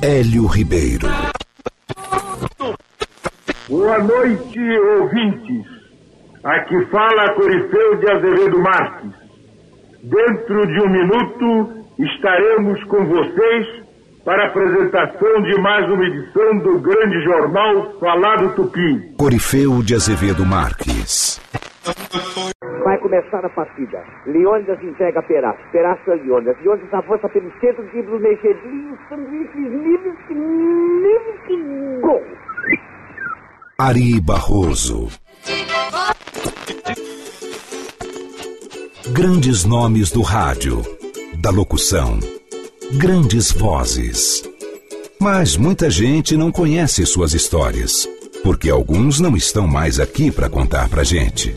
Hélio Ribeiro. Boa noite, ouvintes. Aqui fala Corifeu de Azevedo Marques. Dentro de um minuto estaremos com vocês para a apresentação de mais uma edição do grande jornal Falado Tupi. Corifeu de Azevedo Marques. Vai começar a partida. Leônidas entrega a Perácio. Perácio a Leônidas. Leônidas avança pelo centro, dribles mexedinhos, sanduíches, livres, livres, gol. Ari Barroso. Grandes nomes do rádio, da locução, grandes vozes. Mas muita gente não conhece suas histórias, porque alguns não estão mais aqui para contar pra gente.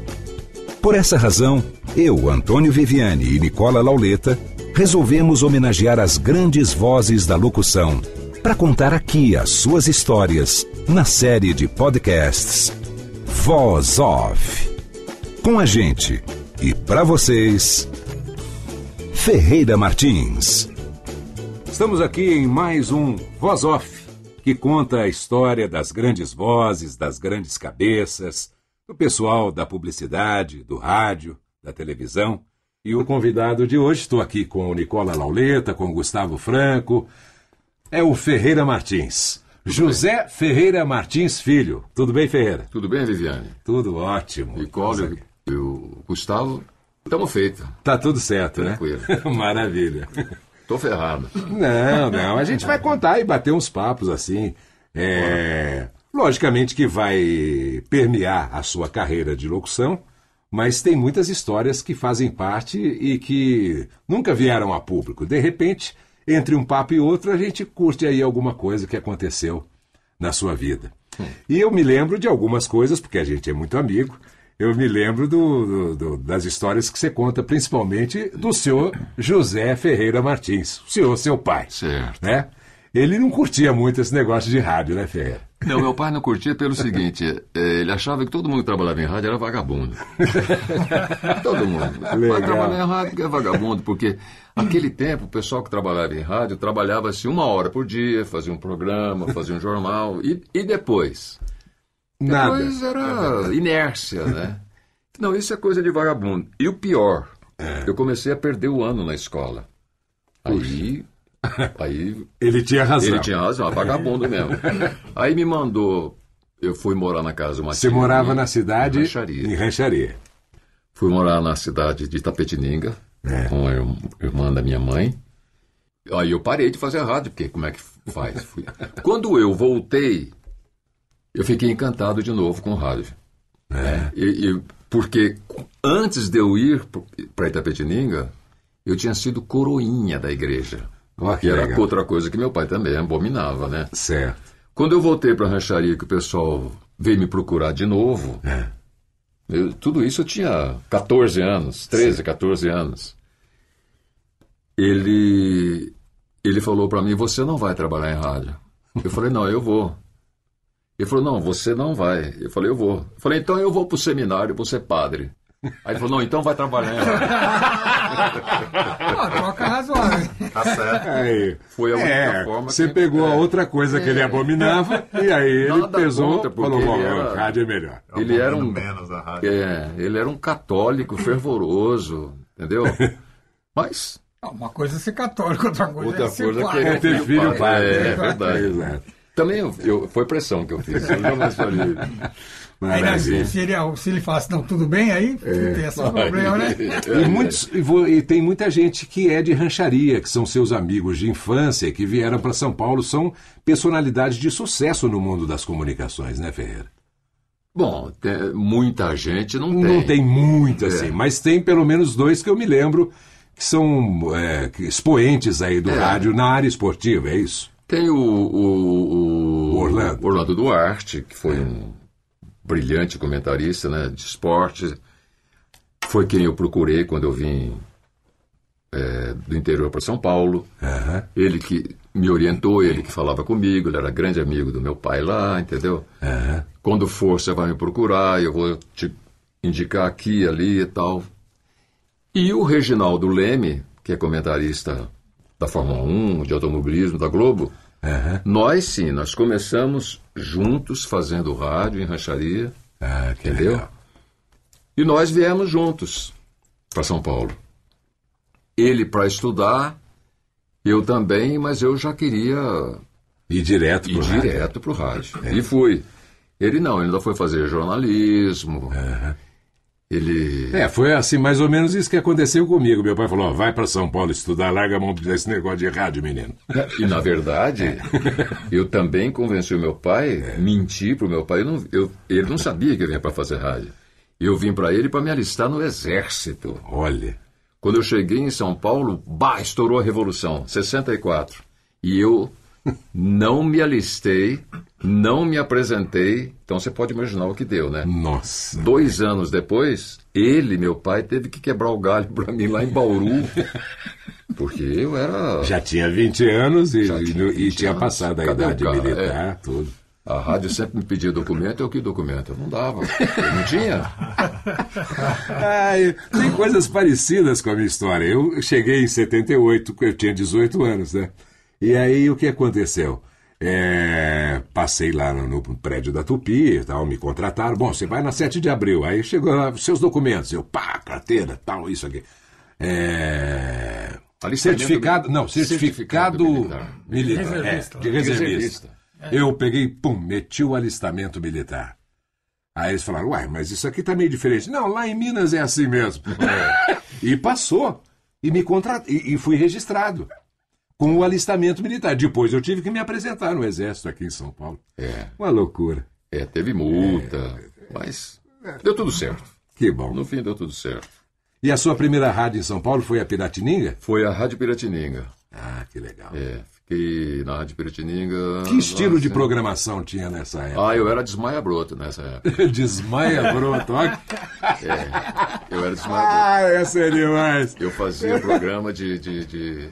Por essa razão, eu, Antônio Viviane e Nicola Lauleta resolvemos homenagear as grandes vozes da locução para contar aqui as suas histórias na série de podcasts Voz Off. Com a gente e para vocês, Ferreira Martins. Estamos aqui em mais um Voz Off, que conta a história das grandes vozes, das grandes cabeças, do pessoal da publicidade, do rádio, da televisão. E o convidado de hoje, estou aqui com o Nicola Lauleta, com o Gustavo Franco, é o Ferreira Martins. José Ferreira Martins Filho. Tudo bem, Ferreira? Tudo bem, Viviane? Tudo ótimo. Nicole e o Gustavo, estamos feitos. Tá tudo certo, Tranquilo. né? Maravilha. Tô ferrado. Não, não. A gente vai contar e bater uns papos assim. É, logicamente que vai permear a sua carreira de locução, mas tem muitas histórias que fazem parte e que nunca vieram a público. De repente, entre um papo e outro, a gente curte aí alguma coisa que aconteceu na sua vida. E eu me lembro de algumas coisas, porque a gente é muito amigo. Eu me lembro do- do- do- das histórias que você conta, principalmente do senhor José Ferreira Martins, o senhor, seu pai. Certo. Né? Ele não curtia muito esse negócio de rádio, né, Ferreira? Não, meu pai não curtia pelo seguinte, eh, ele achava que todo mundo que trabalhava em rádio era vagabundo. todo mundo. Legal. Trabalhar em rádio é vagabundo, porque naquele tempo o pessoal que trabalhava em rádio trabalhava assim uma hora por dia, fazia um programa, fazia um jornal, e, e depois? Nada. Depois era inércia, né? Não, isso é coisa de vagabundo. E o pior, eu comecei a perder o ano na escola. Aí, aí Ele tinha razão. ele tinha razão, é vagabundo mesmo. Aí me mandou, eu fui morar na casa uma Você tia morava minha, na cidade em Rancharia. em Rancharia. Fui morar na cidade de Tapetininga, É. com a irm- irmã da minha mãe. Aí eu parei de fazer rádio, porque como é que faz? Quando eu voltei, eu fiquei encantado de novo com o rádio. É. E, e- porque antes de eu ir para Itapetininga, eu tinha sido coroinha da igreja. Ó, que Que era legal. outra coisa que meu pai também abominava, né? Certo. Quando eu voltei para a rancharia, que o pessoal veio me procurar de novo, É. eu- tudo isso eu tinha 14 anos, 13, 14 anos. Ele, ele falou para mim: Você não vai trabalhar em rádio. Eu falei: Não, eu vou. Ele falou: Não, você não vai. Eu falei: Eu vou. Eu falei: Então eu vou para o seminário, vou ser padre. Aí ele falou: Não, então vai trabalhar em rádio. Ah, troca razoável. Aí. Foi a única É, forma você que- pegou a é. outra coisa que ele abominava e aí ele Nada pesou contra, e falou, bom, ele era- rádio é melhor. Ele era um. É, ele era um católico fervoroso, entendeu? Mas Uma coisa é ser católico, outra coisa Outra é ser coisa padre. que É ter filho padre. é, né? verdade. Exato. Também eu, eu- foi pressão que eu fiz. Eu jamais. Aí, né, se, ele, se ele falasse, não, tudo bem, aí tem esse problema, né? E, muitos, e e tem muita gente que é de rancharia, que são seus amigos de infância, que vieram para São Paulo, são personalidades de sucesso no mundo das comunicações, né, Ferreira? Bom, tem- muita gente não tem. Não tem muito assim, É. mas tem pelo menos dois que eu me lembro que são é, expoentes aí do É. rádio na área esportiva, é isso? Tem o, o- o- Orlando. Orlando Duarte, que foi um brilhante comentarista né, de esporte. Foi quem eu procurei quando eu vim é, do interior para São Paulo. Aham. Ele que me orientou, ele que falava comigo, ele era grande amigo do meu pai lá, entendeu? Aham. Quando for, você vai me procurar, eu vou te indicar aqui, ali e tal. E o Reginaldo Leme, que é comentarista da Fórmula 1, de automobilismo, da Globo, Aham. nós sim, nós começamos juntos fazendo rádio em rancharia, Ah, que entendeu? legal. E nós viemos juntos para São Paulo. Ele para estudar, eu também, mas eu já queria E direto ir pro rádio. direto para o rádio. E fui. Ele não, ele ainda foi fazer jornalismo. Ele. É, foi assim mais ou menos isso que aconteceu comigo. Meu pai falou: ó, vai para São Paulo estudar, larga a mão desse negócio de rádio, menino. E na verdade, eu também convenci o meu pai, menti pro meu pai. Eu não- eu- ele não sabia que eu vinha para fazer rádio. Eu vim para ele para me alistar no exército. Olha. Quando eu cheguei em São Paulo, bah, estourou a Revolução, 64. E eu não me alistei, não me apresentei. Então você pode imaginar o que deu, né? Nossa. Dois anos depois, ele, meu pai, teve que quebrar o galho para mim lá em Bauru. Porque eu era. Já tinha 20 anos e, Já e- tinha 20 anos. passado a Cadê idade militar, tudo. A rádio sempre me pedia documento, eu que documento? Eu não dava. Eu não tinha. Tem coisas parecidas com a minha história. Eu cheguei em 78, eu tinha 18 anos, né? E aí o que aconteceu? É, passei lá no, no prédio da Tupi e tal, me contrataram. Bom, você vai na 7 de abril. Aí chegou lá, seus documentos. Eu, pá, carteira, tal, isso aqui. É, certificado, militar. não, certificado, Certificado militar. militar. Reservista. É, de reservista. Reservista. Eu peguei, pum, meti o alistamento militar. Aí eles falaram, uai, mas isso aqui tá meio diferente. Não, lá em Minas é assim mesmo. e passou. E me contratei, e, e fui registrado com o alistamento militar. Depois eu tive que me apresentar no Exército aqui em São Paulo. É, Uma loucura. é teve multa, mas deu tudo certo. Que bom. No fim deu tudo certo. E a sua primeira rádio em São Paulo foi a Piratininga? Foi a Rádio Piratininga. Ah, que legal. É, fiquei na Rádio Piratininga. Que estilo de nossa. programação tinha nessa época? Ah, eu era desmaia broto nessa época. Desmaia broto. ó. Eu era desmaia broto. Ah, essa é demais. Eu fazia programa de, de, de,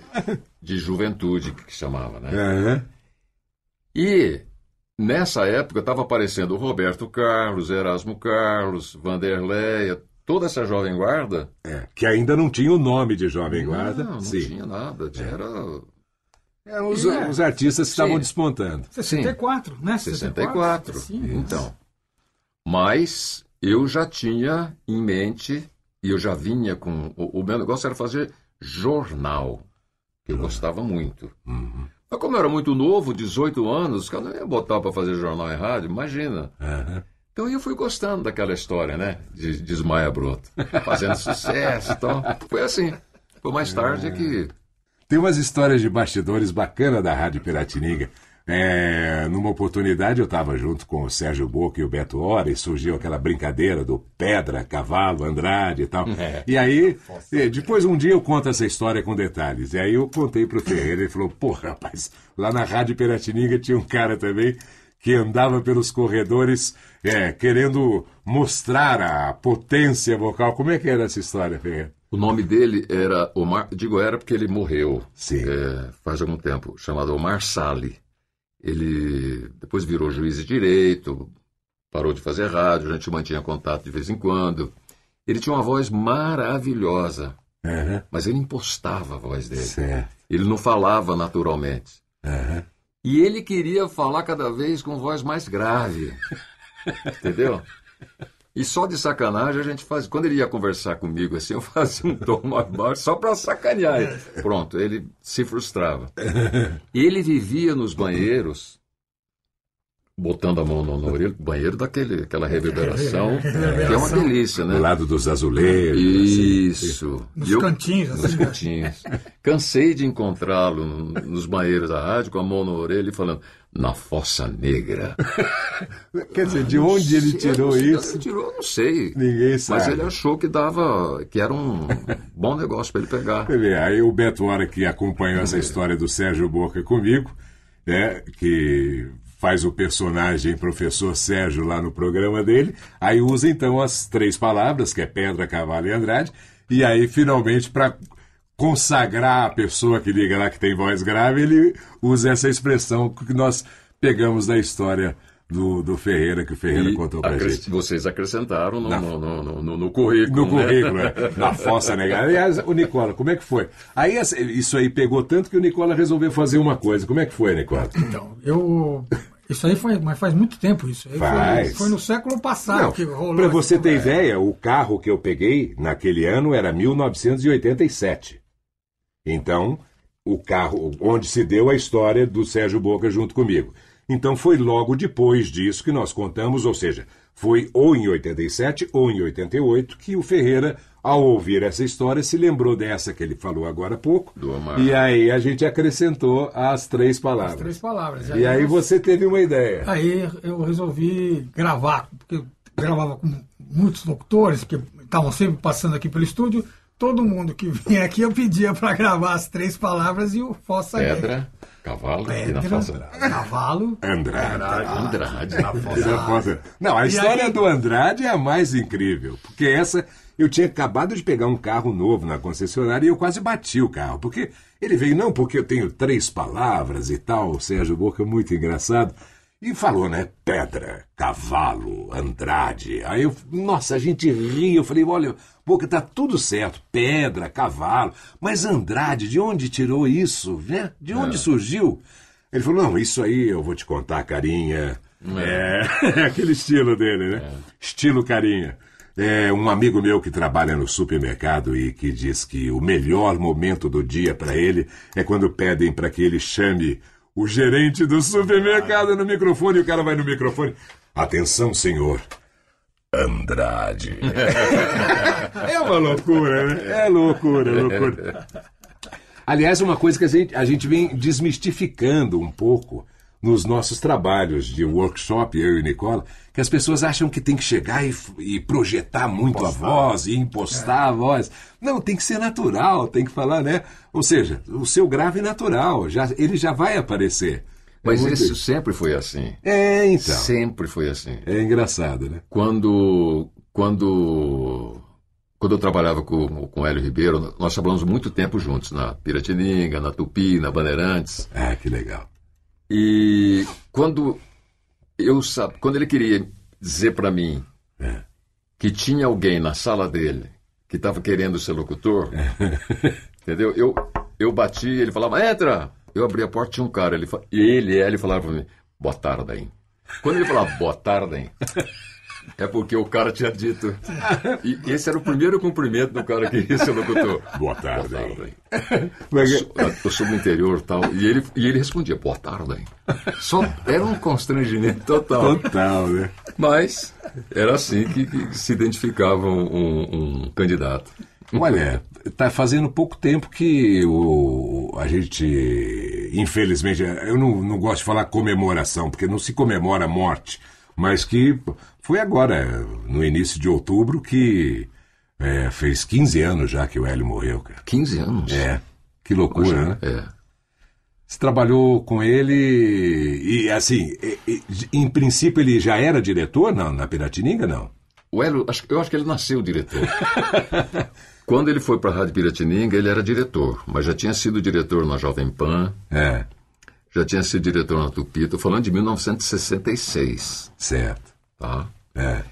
de juventude, que chamava, né? Aham. E nessa época estava aparecendo o Roberto Carlos, Erasmo Carlos, Vanderleia, toda essa jovem guarda. É, que ainda não tinha o nome de Jovem Guarda. Não, não Sim. tinha nada. Era Eram os, É. os artistas que estavam Sim. despontando. 64, né? 64. Sim. Então. Mas eu já tinha em mente, e eu já vinha com. O, o meu negócio era fazer jornal, que eu gostava muito. Uhum. Mas como eu era muito novo, 18 anos, os caras não iam botar para fazer jornal em rádio, imagina. Aham. Então eu fui gostando daquela história, né? De, de Ismael Broto. Fazendo sucesso e tal. Foi assim. Foi mais tarde é que. Tem umas histórias de bastidores bacanas da Rádio Piratininga. É, numa oportunidade eu estava junto com o Sérgio Boca e o Beto Hora e surgiu aquela brincadeira do Pedra, Cavalo, Andrade e tal. E aí, depois um dia eu conto essa história com detalhes. E aí eu contei pro Ferreira e ele falou, pô, rapaz, lá na Rádio Piratininga tinha um cara também que andava pelos corredores é, querendo mostrar a potência vocal. Como é que era essa história, Ferreira? O nome dele era Omar. Digo era porque ele morreu Sim. é, faz algum tempo, chamado Omar Sali. Ele depois virou juiz de direito, parou de fazer rádio, a gente mantinha contato de vez em quando. Ele tinha uma voz maravilhosa, Aham, mas ele impostava a voz dele. certo. Ele não falava naturalmente. Aham. E ele queria falar cada vez com voz mais grave. Entendeu? E só de sacanagem a gente faz. Quando ele ia conversar comigo assim, eu fazia um tom mais baixo só para sacanear ele. Pronto, ele se frustrava. Ele vivia nos banheiros botando a mão no, no banheiro daquele, aquela reverberação, que é uma delícia, né? Do lado dos azulejos. Isso. Nos E eu- cantinhos, Nos assim, né? cantinhos. Cansei de encontrá-lo nos banheiros da rádio com a mão no orelha e falando, na fossa negra. Quer dizer, de onde ele tirou sei, isso? Ele tirou, não sei. Ninguém Mas sabe. ele achou que dava, que era um bom negócio para ele pegar. Vê, aí o Beto Hora que acompanhou essa história do Sérgio Boca comigo, né, que faz o personagem professor Sérgio lá no programa dele, aí usa então as três palavras, que é pedra, cavalo e Andrade, e aí finalmente para consagrar a pessoa que liga lá que tem voz grave, ele usa essa expressão que nós pegamos da história do, do Ferreira, que o Ferreira E contou pra gente. Vocês acrescentaram no, no, no, no- no- no currículo. No né? currículo, é. na fossa negada. Aliás, o Nicola, como é que foi? Aí isso aí pegou tanto que o Nicola resolveu fazer uma coisa. Como é que foi, Nicola? Então, eu. Isso aí faz, mas faz muito tempo isso. Aí foi- Faz. Foi, no século passado Não, que rolou. para você ter ideia, o carro que eu peguei naquele ano era 1987. Então, o carro onde se deu a história do Sérgio Boca junto comigo. Então foi logo depois disso que nós contamos, ou seja, foi ou em 87 ou em 88 que o Ferreira, ao ouvir essa história, se lembrou dessa que ele falou agora há pouco. Do Omar. E aí a gente acrescentou as três palavras. As três palavras. E aí você teve uma ideia. Aí eu resolvi gravar, porque eu gravava com muitos locutores que estavam sempre passando aqui pelo estúdio. Todo mundo que vinha aqui eu pedia para gravar as três palavras e o Fossa. Pedra, cavalo e na Pedra, fossa. cavalo. Andrade. Andrade. Essa foto- Não, a E história aí- do Andrade é a mais incrível. Porque essa. Eu tinha acabado de pegar um carro novo na concessionária e eu quase bati o carro. Porque ele veio, não, porque eu tenho três palavras e tal. O Sérgio Boca, muito engraçado. E falou, né? Pedra, cavalo, Andrade. Aí eu, nossa, a gente ria. Eu falei, olha, Boca, tá tudo certo. Pedra, cavalo. Mas Andrade, de onde tirou isso? Né? De onde surgiu? Ele falou, não, isso aí eu vou te contar, carinha. É, aquele estilo dele, né? Estilo carinha. É um amigo meu que trabalha no supermercado e que diz que o melhor momento do dia para ele é quando pedem para que ele chame o gerente do supermercado no microfone e o cara vai no microfone. Atenção, senhor. Andrade. é uma loucura, né? É loucura, é loucura. Aliás, uma coisa que a gente, a gente vem desmistificando um pouco nos nossos trabalhos de workshop, eu e Nicola, que as pessoas acham que tem que chegar e, e projetar muito a voz e impostar a voz. Não, tem que ser natural, tem que falar, né? Ou seja, o seu grave natural, já, ele já vai aparecer. Mas é isso sempre foi assim. É, então. Sempre foi assim. É engraçado, né? Quando, quando, quando eu trabalhava com, com o Hélio Ribeiro, nós trabalhamos muito tempo juntos, na Piratininga, na Tupi, na Bandeirantes. Ah, que legal. E quando eu quando ele queria dizer para mim É. que tinha alguém na sala dele que estava querendo ser locutor, entendeu? Eu eu bati, ele falava entra. Eu abri a porta tinha um cara, ele fa- e ele, ele falava para mim boa tarde. Hein? Quando ele falava boa tarde, hein? é porque o cara tinha dito. E esse era o primeiro cumprimento do cara que ser locutor. Boa tarde, hein? Mas- Eu sou- do interior tal. E ele, e ele respondia, boa tarde. hein? Só era um constrangimento total. Total, né? Mas era assim que, que se identificava um, um candidato. Olha, tá fazendo pouco tempo que o, a gente, infelizmente, eu não, não gosto de falar comemoração, porque não se comemora a morte, mas que foi agora, no início de outubro, que é, fez 15 anos já que o Hélio morreu, cara. 15 anos. É, que loucura, né? É. Você trabalhou com ele e, assim, em princípio ele já era diretor na, na Piratininga, não? O Hélio, eu acho que ele nasceu diretor. Quando ele foi para a Rádio Piratininga, ele era diretor, mas já tinha sido diretor na Jovem Pan, É, já tinha sido diretor na Tupi. Estou falando de 1966, certo. tá? É.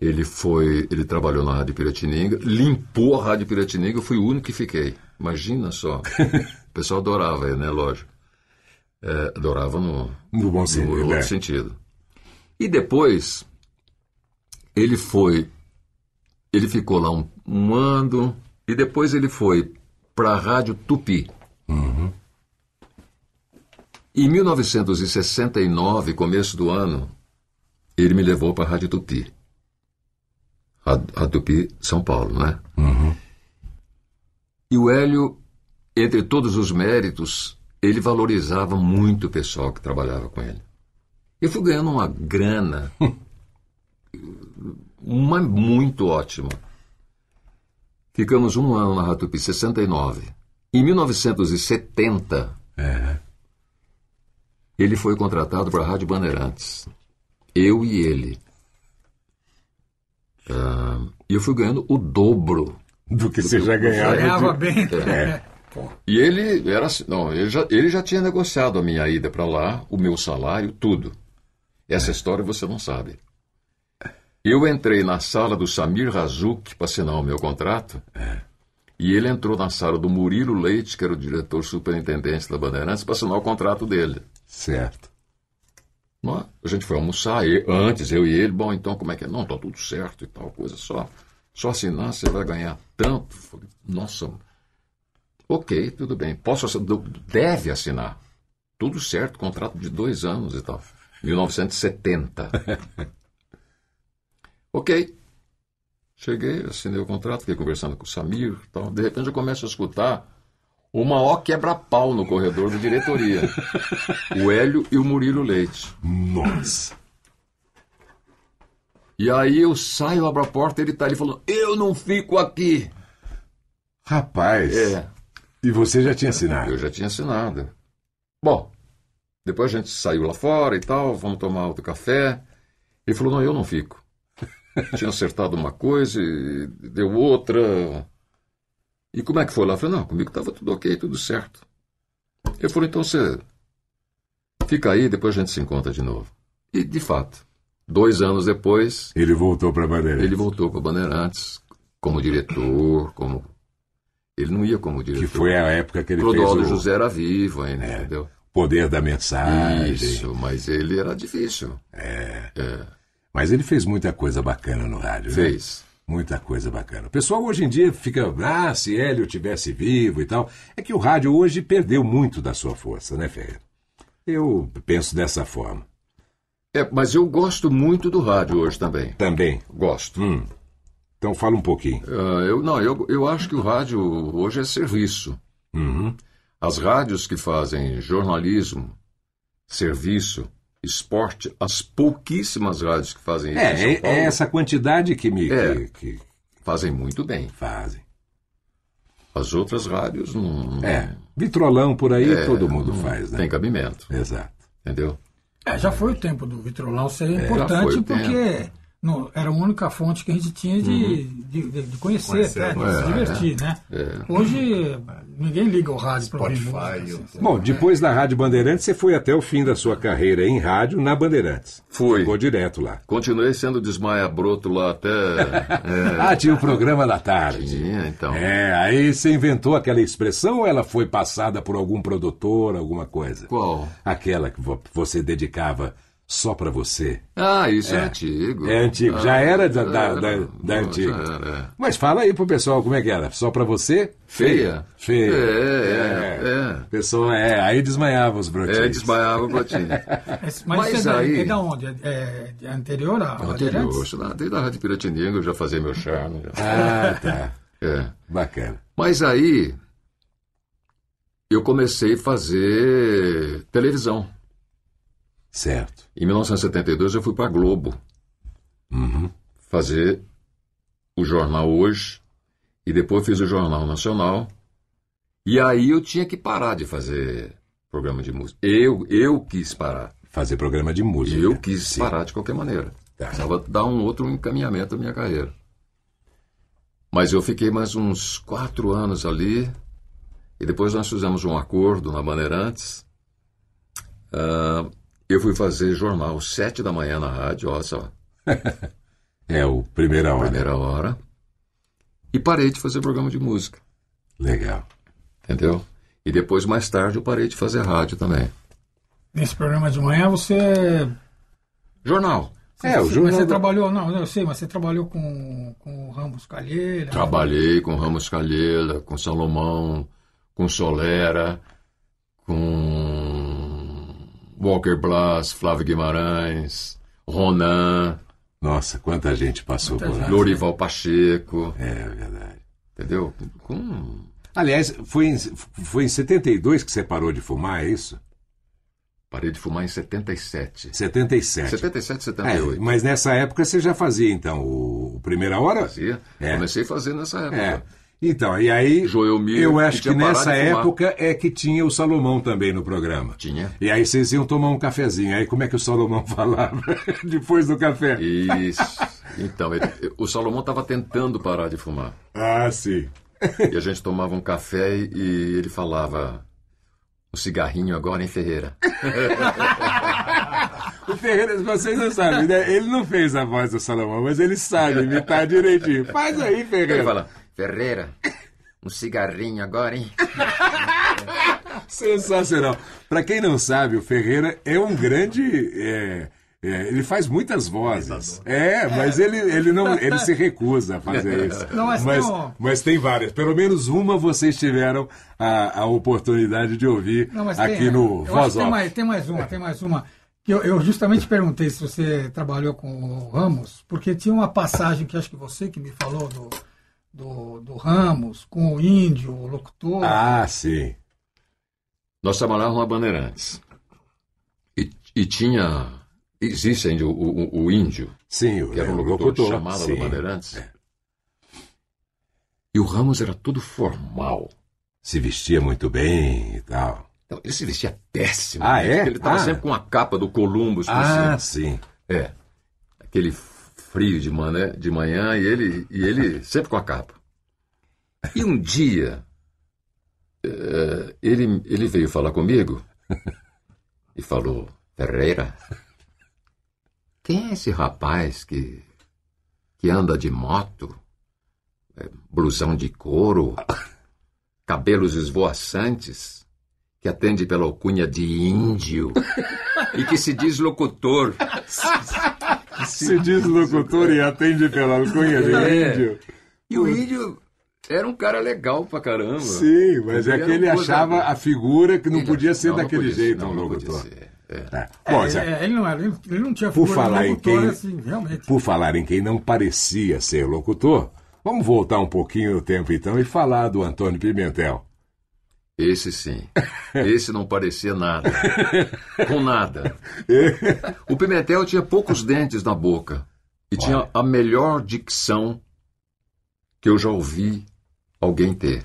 Ele foi, ele trabalhou na Rádio Piratininga, limpou a Rádio Piratininga, eu fui o único que fiquei. Imagina só. O pessoal adorava ele, né? Lógico. É, adorava no, No bom no sentido, outro né? sentido. E depois, ele foi, ele ficou lá um, um ano, e depois ele foi para a Rádio Tupi. Em 1969, começo do ano, ele me levou para a Rádio Tupi. Rádio Tupi, São Paulo, né? E o Hélio, entre todos os méritos, ele valorizava muito o pessoal que trabalhava com ele. Eu fui ganhando uma grana, uma muito ótima. Ficamos um ano na Rádio Tupi, 69. Em 1970, É. ele foi contratado para a Rádio Bandeirantes. Eu e ele. Ah, E eu fui ganhando o dobro. Do que você já ganhava. Ganhava de- bem. É. E ele era assim, não, ele já, ele já tinha negociado a minha ida para lá, o meu salário, tudo. Essa história você não sabe. Eu entrei na sala do Samir Razuk para assinar o meu contrato. E ele entrou na sala do Murilo Leite, que era o diretor superintendente da Bandeirantes, para assinar o contrato dele. Certo. Não é? A gente foi almoçar, e- antes, eu e ele, bom, então como é que é? Não, tá tudo certo e tal coisa, só, só assinar você vai ganhar tanto. Falei, Nossa, ok, tudo bem, posso assinar, deve assinar. Tudo certo, contrato de dois anos e tal. 1970. ok. Cheguei, assinei o contrato, fiquei conversando com o Samir tal. De repente eu começo a escutar o maior quebra-pau no corredor da diretoria. o Hélio e o Murilo Leite. Nossa. E aí eu saio, abro a porta, ele tá ali falando, eu não fico aqui. Rapaz. É, E você já tinha assinado? eu já tinha assinado. Bom, depois a gente saiu lá fora e tal, vamos tomar outro café. Ele falou, não, eu não fico. Tinha acertado uma coisa e deu outra. E como é que foi lá? Eu falei, não, comigo estava tudo ok, tudo certo. Ele falou, então você fica aí, depois a gente se encontra de novo. E, de fato, dois anos depois, Ele voltou para Bandeirante. ele voltou para Bandeirantes como diretor, como... Ele não ia como diretor. Que foi a época que ele Clodoaldo fez o José era vivo ainda, É. entendeu? Poder da Mensagem. Isso, mas ele era difícil. Mas ele fez muita coisa bacana no rádio. né? Fez. Muita coisa bacana. O pessoal hoje em dia fica, ah, se Hélio tivesse vivo e tal. É que o rádio hoje perdeu muito da sua força, né, Ferreira? Eu penso dessa forma. É, mas eu gosto muito do rádio hoje também. Também. Gosto. Hum. Então fala um pouquinho. Ah, eu, não, eu, eu acho que o rádio hoje é serviço. Uhum. As rádios que fazem jornalismo, serviço, esporte, as pouquíssimas rádios que fazem isso em É, São é, Paulo, é essa quantidade que me É. que- que fazem muito bem. fazem. As outras rádios não, É, vitrolão por aí é, todo mundo faz, né? tem cabimento, Exato. entendeu? É, já foi o tempo do vitrolão ser foi importante porque não, era a única fonte que a gente tinha de, de, de- de conhecer, Conhecer, até, de é, se divertir, né? Hoje ninguém liga o rádio para ouvir Spotify, música. assim. Bom, depois da Rádio Bandeirantes, você foi até o fim da sua carreira em rádio na Bandeirantes. Fui. Ficou direto lá. Continuei sendo desmaia broto lá até. é, Ah, tinha o programa da tarde. tinha, então. É, aí você inventou aquela expressão ou ela foi passada por algum produtor, alguma coisa? Qual? Aquela que vo- você dedicava só pra você. Ah, isso é, É. antigo. É antigo, já Ah, era da, da, era. da- da antiga. já era, é. Mas fala aí pro pessoal como é que era. Só pra você? Feia? Feia. É, é, é. Pessoa, é, aí desmaiava os É, brotinhos. desmaiava o brotinho. Mas, Mas é, aí- é da onde? É, é- é anterior à Anterior, lá, desde a Rádio Piratininga eu já fazia meu charme. já. Ah, tá. É. Bacana. Mas aí eu comecei a fazer televisão. Certo. Em 1972 eu fui para Globo Uhum. fazer o jornal hoje e depois fiz o jornal nacional. E aí eu tinha que parar de fazer programa de música. Eu eu quis parar. Fazer programa de música. Eu quis Sim. parar de qualquer maneira. Tá. Precisava dar um outro encaminhamento à minha carreira. Mas eu fiquei mais uns quatro anos ali. E depois nós fizemos um acordo na Bandeirantes. Ah, eu fui fazer jornal sete da manhã na rádio, olha só, É o primeira hora. primeira hora. E parei de fazer programa de música, Legal. entendeu? E depois, mais tarde, eu parei de fazer rádio também. Nesse programa de manhã você. Jornal. É, o você- jornal Mas você trabalhou, não, eu sei, mas você trabalhou com, com o Ramos Calheira. Trabalhei com Ramos Calheira, com Salomão, com Solera, com Walker Blas, Flávio Guimarães, Ronan, Nossa, quanta gente passou por lá. Lorival Pacheco, É verdade. entendeu? Com... Aliás, foi em, foi em 72 que você parou de fumar, é isso? Parei de fumar em 77. 77. 77, É, 78. mas nessa época você já fazia, então, o, o Primeira Hora? Fazia. É. Comecei a fazer nessa época. É. Então, e aí, eu que acho que, parado nessa época é que tinha o Salomão também no programa. Tinha. E aí vocês iam tomar um cafezinho. Aí como é que o Salomão falava depois do café? Isso. Então, ele- o Salomão estava tentando parar de fumar. Ah, sim. E a gente tomava um café e, ele falava: um cigarrinho agora em Ferreira. O Ferreira, vocês não sabem, né? Ele não fez a voz do Salomão, mas ele sabe imitar direitinho. Faz aí, Ele Ferreira. fala: Ferreira, um cigarrinho agora, hein? Sensacional. Pra quem não sabe, o Ferreira é um grande. é, é, ele faz muitas vozes. É, mas ele, ele não ele se recusa a fazer isso. Não, mas mas, tem um- mas tem várias. Pelo menos uma vocês tiveram a, a oportunidade de ouvir Não, mas aqui tem, no Voz que tem mais, tem mais uma, tem mais uma. Que eu, eu justamente perguntei se você trabalhou com o Ramos, porque tinha uma passagem que acho que você que me falou do, do, do Ramos, com o índio, o locutor. Ah, sim. Nós trabalhávamos na Bandeirantes. E, e tinha. Existe ainda o, o- o índio, Sim, o, que era um o locutor, chamado sim. do Bandeirantes. E o Ramos era todo formal. Se vestia muito bem e tal. Então, ele se vestia péssimo. Ah, é? Ele estava Ah. sempre com a capa do Columbus por Ah, cima. sim. É. Aquele frio de manhã, de manhã e, ele, e ele sempre com a capa. E um dia, eh, ele, ele veio falar comigo e falou: Ferreira, quem é esse rapaz que, que anda de moto, eh, blusão de couro, cabelos esvoaçantes, que atende pela alcunha de índio e que se diz locutor? Se diz locutor e atende pela alcunha de É. índio. E o índio era um cara legal pra caramba. Sim, mas é que ele um coisa- achava a figura que não Ele- podia ser não, não daquele podia- jeito não, um não podia locutor. ser, é. Tá. É, Bom, já- é, ele, não era, ele, não tinha Por falar em quem- assim, realmente. Por falar em quem não parecia ser locutor, vamos voltar um pouquinho no tempo então e falar do Antônio Pimentel. Esse sim. Esse não parecia nada. Com nada. O Pimentel tinha poucos dentes na boca. E tinha a melhor dicção que eu já ouvi alguém ter.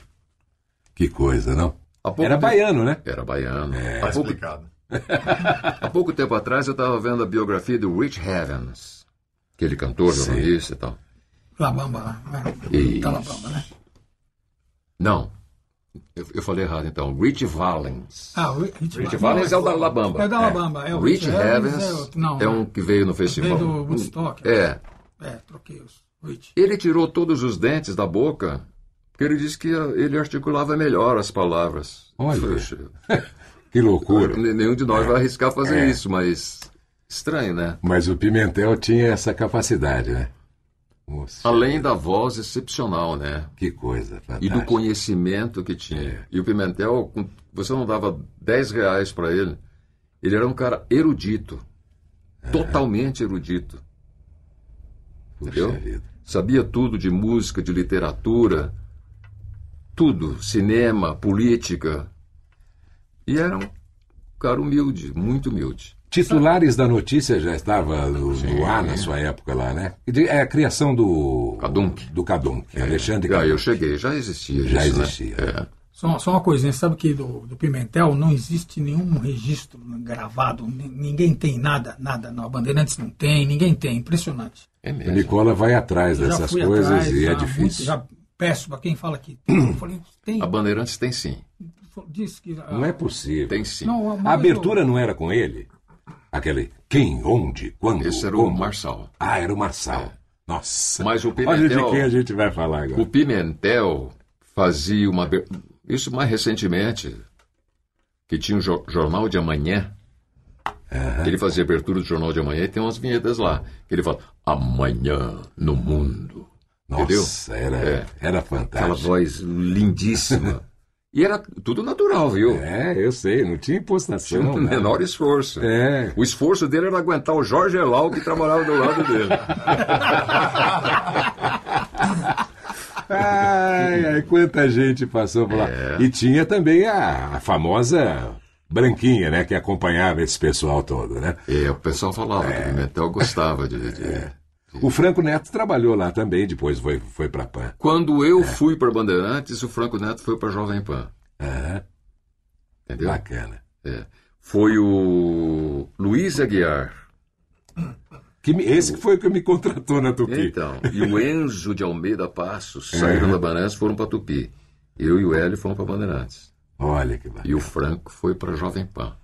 Que coisa, não? Pouco Era tempo- baiano, né? Era baiano. Tá há, pouco, explicado. há pouco tempo atrás eu estava vendo a biografia do Rich Evans. Aquele cantor, jornalista e tal. Labamba, né? Isso. Calabamba, né? Não. Eu, eu falei errado então. Rich Valens. Ah, Rich, Rich Valens é o da Alabama. É o da Alabama. É, o Rich Rich Evans Evans é outro. Não, é um que veio no festival. Veio do Woodstock. É. É, troquei os. Rich. Ele tirou todos os dentes da boca porque ele disse que ele articulava melhor as palavras. Olha. Que loucura. nenhum de nós vai arriscar fazer É. isso, mas estranho, né? Mas o Pimentel tinha essa capacidade, né? Nossa, Além da voz excepcional, né? que coisa E fantástica. do conhecimento que tinha. E o Pimentel, você não dava 10 reais para ele, ele era um cara erudito. Totalmente erudito. Puxa entendeu? vida. Sabia tudo de música, de literatura, tudo, cinema, política. E era um cara humilde, muito humilde. Titulares da notícia já estava no, no ar na sua época lá, né? É a criação do. Cadunc. Do Cadunc. Alexandre Ah, Cadunc. eu cheguei, já existia Já isso, né? existia. É. Só, só uma coisinha, sabe que do, do Pimentel não existe nenhum registro gravado, ni- ninguém tem nada, nada. Não, a Bandeirantes não tem, ninguém tem, impressionante. É O mesmo. Nicola vai atrás Eu dessas coisas atrás, e já é muito- difícil. já peço para quem fala que tem. Eu falei, tem. A Bandeirantes tem sim. Disse que, Não é possível. Tem sim. Não, A abertura eu- não era com ele? Aquele quem, onde, quando, Esse era o como? Marçal. Ah, era o Marçal. Nossa. Mas o Olha de Pimentel- quem a gente vai falar agora. O Pimentel fazia uma. Isso mais recentemente, que tinha um jo- jornal de amanhã. Ele fazia abertura do jornal de amanhã e tem umas vinhetas lá. que Ele fala: Amanhã no mundo. Entendeu? Nossa, era, É. era Aquela fantástico. voz lindíssima. E era tudo natural, viu? É, eu sei, não tinha impostação. Tinha o nada. menor esforço. É. O esforço dele era aguentar o Jorge Elau que trabalhava do lado dele. Ai, ai, quanta gente passou por lá. E tinha também a, a famosa Branquinha, né? Que acompanhava esse pessoal todo, né? É, o pessoal falava que o Pimentel gostava de. de- O Franco Neto trabalhou lá também, depois foi, foi pra PAN. Quando eu fui para Bandeirantes, o Franco Neto foi para Jovem Pan. Aham, Entendeu? bacana. É. Foi o Luiz Aguiar. Que me- esse que foi o que me contratou na Tupi. Então, e o Enzo de Almeida Passos saíram da Bandeirantes e foram para Tupi. Eu e o Hélio fomos para Bandeirantes. Olha que bacana. E o Franco foi para Jovem Pan.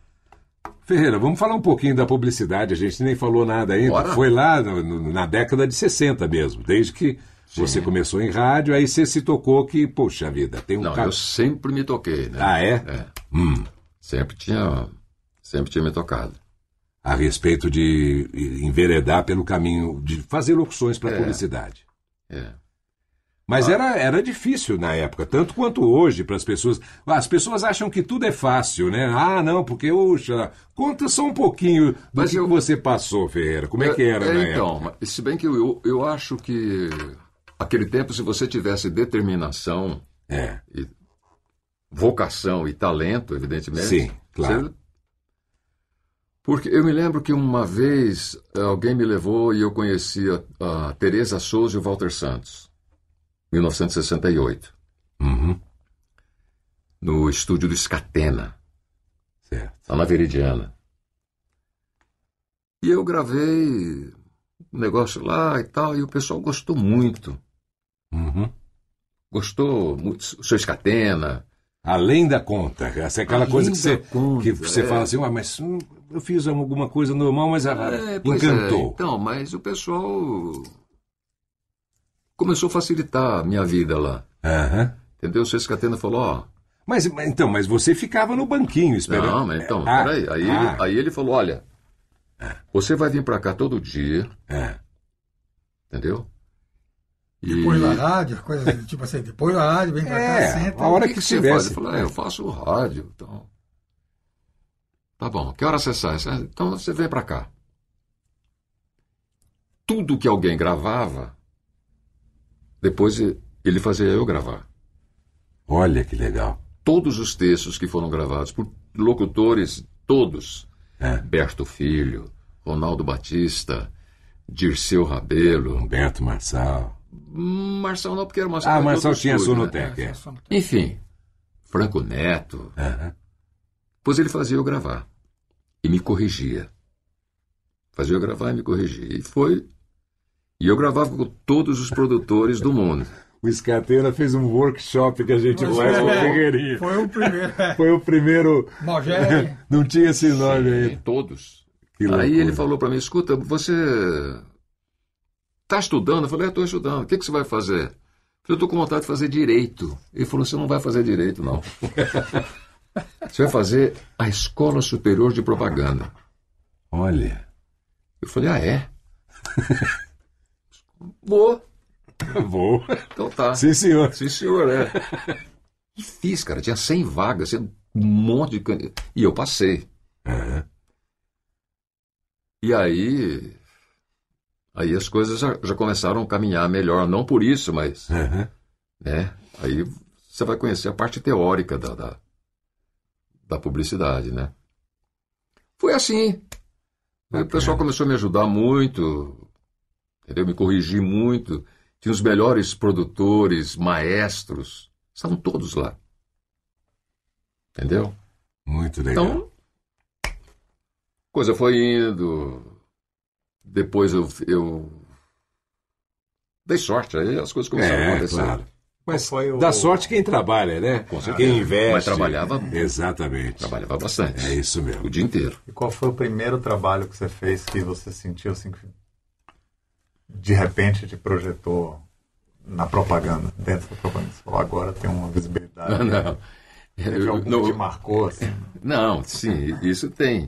Ferreira, vamos falar um pouquinho da publicidade. A gente nem falou nada ainda. Bora. Foi lá no- na década de 60 mesmo, desde que você começou em rádio, aí você se tocou que, poxa vida, tem um Não, eu sempre me toquei, né? Ah, é? É. Hum, Sempre tinha, sempre tinha me tocado. a respeito de enveredar pelo caminho de fazer locuções para É. publicidade. É. Mas era, era difícil na época, tanto quanto hoje para as pessoas. As pessoas acham que tudo é fácil, né? Ah, não, porque, uxa, conta só um pouquinho do Mas que eu- você passou, Ferreira. Como é que era É, na então, época? se bem que eu, eu acho que aquele tempo, se você tivesse determinação, É, e vocação e talento, evidentemente. Sim, claro. você- Porque eu me lembro que uma vez eh, alguém me levou e eu conheci a, a Teresa Souza e o Walter Santos, 1968, uhum, no estúdio do Scatena, certo. lá na Veridiana. E eu gravei um negócio lá e tal, e o pessoal gostou muito. Uhum. Gostou muito. O seu Scatena. Além da conta, essa é aquela Além coisa que você, conta, que você é. fala assim, ah, mas hum, eu fiz alguma coisa normal, mas É, é. encantou. Então, mas o pessoal começou a facilitar a minha vida lá. Aham. Entendeu? O seu Scatena falou, ó. Mas, mas, então, mas você ficava no banquinho esperando. Não, mas então, Ah, peraí. Aí, ah, ele, aí ele falou, olha, você vai vir pra cá todo dia, é. entendeu? E Depois da rádio, coisa assim, tipo assim, depois da rádio, vem pra É, cá, senta. a hora o que que, que você tivesse. faz? Eu falei, ah, eu faço rádio, então. Tá bom, que hora você sai? Então você vem pra cá. Tudo que alguém gravava, depois ele fazia eu gravar. Olha que legal. Todos os textos que foram gravados por locutores, todos. É. Berto Filho, Ronaldo Batista, Dirceu Rabelo. Humberto Marçal. Marçal não, porque era Marçal. Ah, Marçal tinha Sonotec, né? é. Enfim, Franco Neto. Aham. Pois ele fazia eu gravar. E me corrigia. Fazia eu gravar e me corrigia. E foi. E eu gravava com todos os produtores do mundo. O Escateira fez um workshop que a gente faz é. com o. Foi o primeiro. é. Foi o primeiro. Não tinha esse nome Sim, aí. todos. Que Aí ele falou para mim: escuta, você está estudando? Eu falei: estou estudando. O que, que você vai fazer? Eu falei: eu estou com vontade de fazer direito. Ele falou: você não vai fazer direito, não. você vai fazer a Escola Superior de Propaganda. Olha. Eu falei: ah, é? Vou. Vou. Então tá. Sim, senhor. Sim, senhor, é. E fiz, cara. Tinha 100 vagas, tinha um monte de candidatos. E eu passei. Aham. E aí. Aí as coisas já, já começaram a caminhar melhor. Não por isso, mas. Aham. Né? Aí você vai conhecer a parte teórica da, da, da publicidade, né? Foi assim. Aí o pessoal começou a me ajudar muito, entendeu? Me corrigir muito. Tinha os melhores produtores, maestros, estavam todos lá. Entendeu? Muito legal. Então, coisa foi indo. Depois eu, eu dei sorte, aí as coisas começaram a é, acontecer. claro. Mas foi o- dá sorte quem trabalha, né? Com certeza. Quem investe. Mas trabalhava muito. Exatamente. Trabalhava bastante. É isso mesmo. O dia inteiro. E qual foi o primeiro trabalho que você fez que você sentiu assim que de repente te projetou na propaganda, dentro da propaganda? Você falou, agora tem uma visibilidade. Não. Eu- algum não, que te marcou assim? não, sim, isso tem.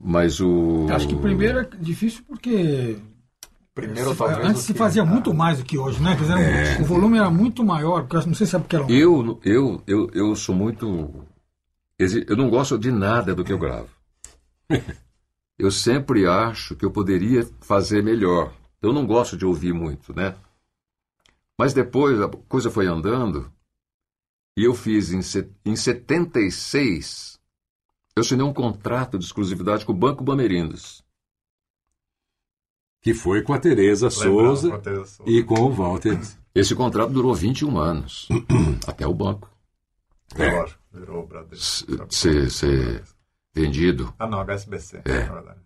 Mas o. Acho que primeiro é difícil porque Primeiro, Se- talvez. Antes se que- fazia muito mais do que hoje, né? Quer dizer, O volume era muito maior, porque eu não sei se é porque era um... Eu, eu, eu, eu sou muito. Eu não gosto de nada do que eu gravo. Eu sempre acho que eu poderia fazer melhor. Eu não gosto de ouvir muito, né? Mas depois a coisa foi andando e eu fiz em, em 76. Eu assinei um contrato de exclusividade com o Banco Bamerindos. Que foi com a Tereza Souza com a Tereza Souza. e com o Walter. Esse contrato durou 21 anos até o banco É, lógico, virou o Bradesco. ser, ser vendido. Ah, não, HSBC, É. na verdade.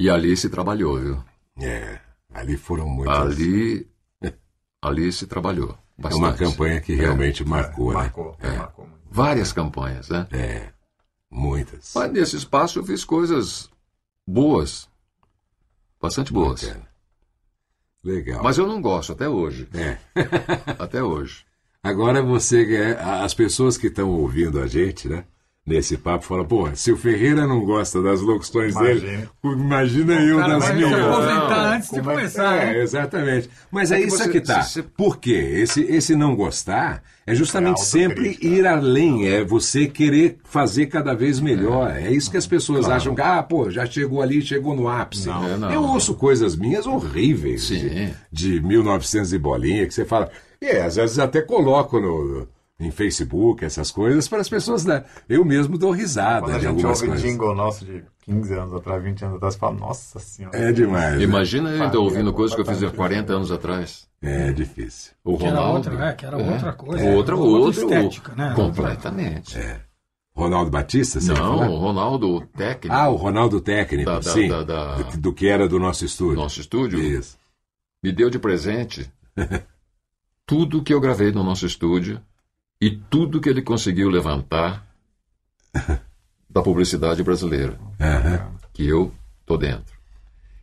E ali se trabalhou, viu? É, ali foram muitas. Ali, ali se trabalhou. é Bastante. uma campanha que realmente marcou, né? Marcou, É. marcou muito. Várias campanhas, né? É, muitas. Mas nesse espaço eu fiz coisas boas. Bastante boas. Bacana. Legal. Mas eu não gosto até hoje. É. Até hoje. Agora você, é, as pessoas que estão ouvindo a gente, né? Nesse papo, falam, pô, se o Ferreira não gosta das locuções dele, imagina eu cara das vai se minhas. aposentar antes de é começar. É, né? exatamente. Mas É é, que isso você- que tá. se- se- Por quê? Esse, esse não gostar é justamente É sempre ir além, é você querer fazer cada vez melhor. É isso que as pessoas acham que, ah, pô, já chegou ali, chegou no ápice. Não, é, não. Eu ouço coisas minhas horríveis Sim. de, de 1900 e bolinha, que você fala, e é, às vezes até coloco no, em Facebook essas coisas para as pessoas, né? Eu mesmo dou risada Quando a de gente algumas ouve coisas. jingle nosso de 15 anos atrás, 20 anos atrás, fala, nossa senhora. É demais. né? Imagina eu ainda ouvindo coisas que eu fiz há completamente 40 anos atrás. É difícil. O Que era Ronaldo. outra, é, que era outra coisa. Outra, Era outra, estética, né? Completamente. Ronaldo Batista, você Não, o Ronaldo, técnico Ah, o Ronaldo técnico, Da- sim. da- da- Do, do que era do nosso do estúdio. nosso estúdio, Isso. me deu de presente tudo que eu gravei no nosso estúdio e tudo que ele conseguiu levantar da publicidade brasileira, Aham. que eu tô dentro.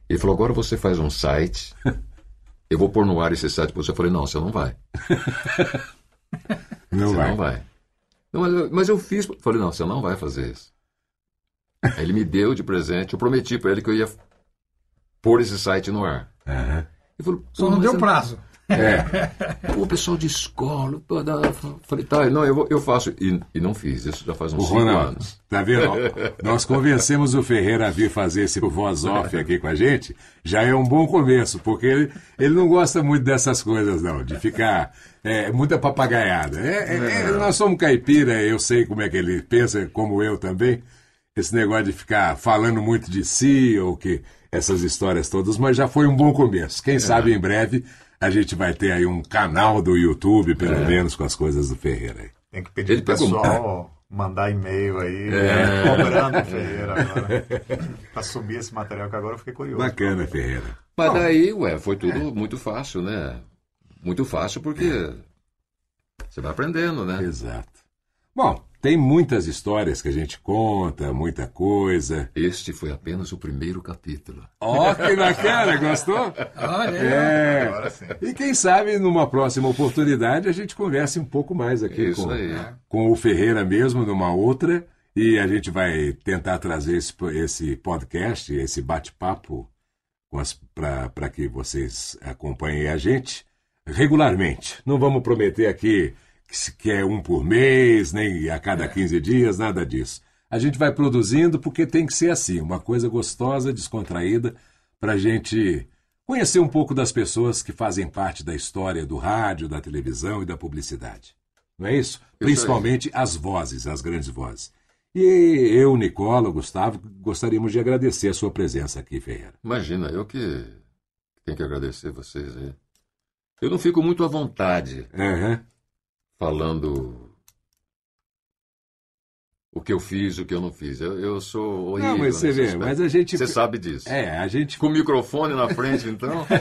Ele falou: agora você faz um site, eu vou pôr no ar esse site. Eu falei: não, você não vai. Não você vai. não vai. Não, mas, eu, mas eu fiz. Eu falei: não, você não vai fazer isso. Aí ele me deu de presente, eu prometi para ele que eu ia pôr esse site no ar. Aham. Ele falou, Só "Pô, não deu eu- prazo. É. o pessoal de escola. pô, dá- Falei, tá, não, eu, vou- eu faço. E, e não fiz, isso já faz uns cinco Ronaldo, anos. tá vendo? Nós convencemos o Ferreira a vir fazer esse voz off aqui com a gente. Já é um bom começo, porque ele, ele não gosta muito dessas coisas, não, de ficar é, muita papagaiada. É, é, é, nós somos caipira, eu sei como é que ele pensa, como eu também. Esse negócio de ficar falando muito de si, ou que essas histórias todas, mas já foi um bom começo. Quem sabe em breve a gente vai ter aí um canal do YouTube, pelo menos, com as coisas do Ferreira. aí. Tem que pedir pro pessoal mandar e-mail aí, É. cobrando o Ferreira agora. pra subir esse material, que agora eu fiquei curioso. Bacana, Ferreira. Mas daí, ué, foi tudo muito fácil, né? Muito fácil porque você vai aprendendo, né? Exato. Bom, tem muitas histórias que a gente conta, muita coisa. Este foi apenas o primeiro capítulo. Ó, que bacana, gostou? Olha. É. Agora sim. E quem sabe numa próxima oportunidade a gente converse um pouco mais aqui Isso com, aí. com o Ferreira mesmo, numa outra, e a gente vai tentar trazer esse, esse podcast, esse bate-papo para que vocês acompanhem a gente regularmente. Não vamos prometer aqui que, se- que é um por mês, nem a cada 15 dias, nada disso. A gente vai produzindo porque tem que ser assim, uma coisa gostosa, descontraída, para a gente conhecer um pouco das pessoas que fazem parte da história do rádio, da televisão e da publicidade. Não é isso? Principalmente as vozes, as grandes vozes. E eu, Nicola, Gustavo, gostaríamos de agradecer a sua presença aqui, Ferreira. Imagina, eu que tenho que agradecer vocês aí. Eu não fico muito à vontade Aham. Falando o que eu fiz, o que eu não fiz. Eu, eu sou horrível. Não, mas você vê, aspecto. mas a gente. Você sabe disso. É, a gente. Com o microfone na frente, então.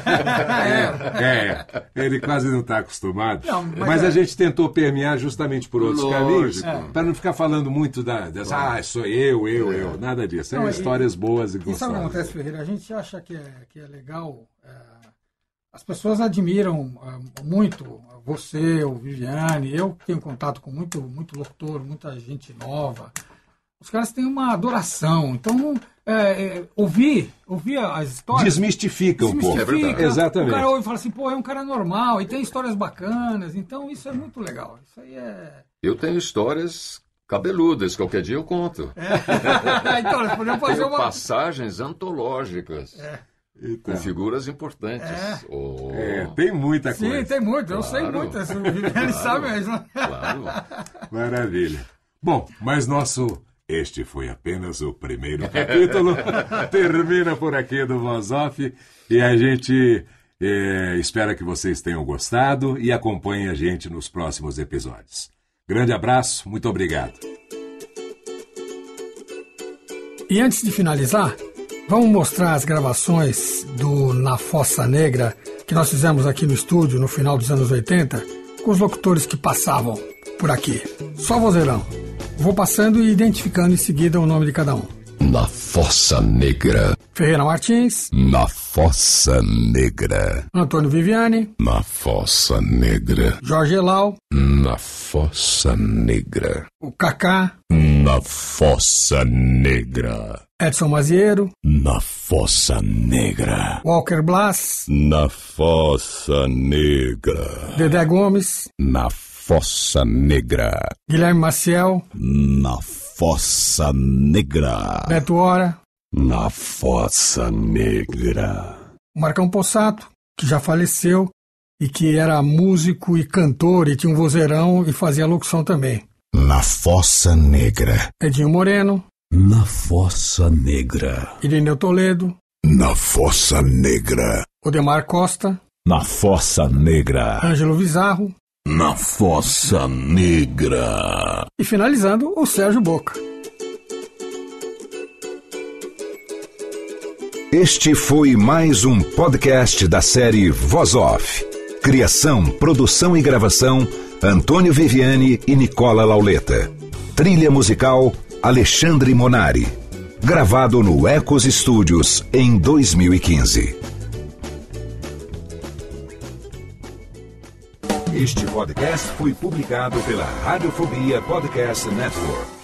É, ele quase não está acostumado. Não, mas mas é- a gente tentou permear justamente por outros Lógico. caminhos, para não ficar falando muito da, dessa, ah, sou eu, eu, eu, nada disso. É Não, e- histórias boas e E sabe o que gostosas. acontece, Ferreira? A gente acha que é, que é legal. é, as pessoas admiram é, muito você, o Viviane. Eu tenho contato com muito, muito locutor, muita gente nova. os caras têm uma adoração. Então, é, é, ouvir, ouvir as histórias. Desmistifica um pouco. É verdade. Exatamente. O cara ouve e fala assim, pô, é um cara normal e tem histórias bacanas. Então, isso é muito legal. Isso aí é. Eu tenho histórias cabeludas, qualquer dia eu conto. então, nós podemos fazer uma. passagens antológicas. Com figuras importantes. É. Oh, É, tem muita Sim, coisa. tem muito. Eu sei Claro. muito. Ele sabe mesmo. Claro. Maravilha. Bom, mas nosso. Este foi apenas o primeiro capítulo. Termina por aqui do Voz Off. E a gente eh, espera que vocês tenham gostado e acompanhem a gente nos próximos episódios. Grande abraço, muito obrigado. E antes de finalizar, vamos mostrar as gravações do Na Fossa Negra que nós fizemos aqui no estúdio no final dos anos 80 com os locutores que passavam por aqui. Só vozeirão. Vou passando e identificando em seguida o nome de cada um. Na Fossa Negra. Ferreira Martins, Na Fossa Negra. Antônio Viviane, Na Fossa Negra. Jorge Elau, Na Fossa Negra. o Kaká, Na Fossa Negra. Edson Maziero, Na Fossa Negra. Walker Blas, Na Fossa Negra. Dedé Gomes, Na Fossa Negra. Guilherme Maciel, Na Fossa Negra. Beto Hora, Na Fossa Negra. Marcão Possato, que já faleceu e que era músico e cantor e tinha um vozeirão e fazia locução também. Na Fossa Negra. Edinho Moreno, Na Fossa Negra. Irineu Toledo, Na Fossa Negra. Odemar Costa, Na Fossa Negra. Ângelo Bizarro Na Fossa Negra. e finalizando o Sérgio Boca. Este foi mais um podcast da série Voz Off. Criação, produção e gravação: Antônio Viviane e Nicola Lauleta. Trilha musical: Alexandre Monari. Gravado no Ecos Studios em 2015. Este podcast foi publicado pela Radiofobia Podcast Network.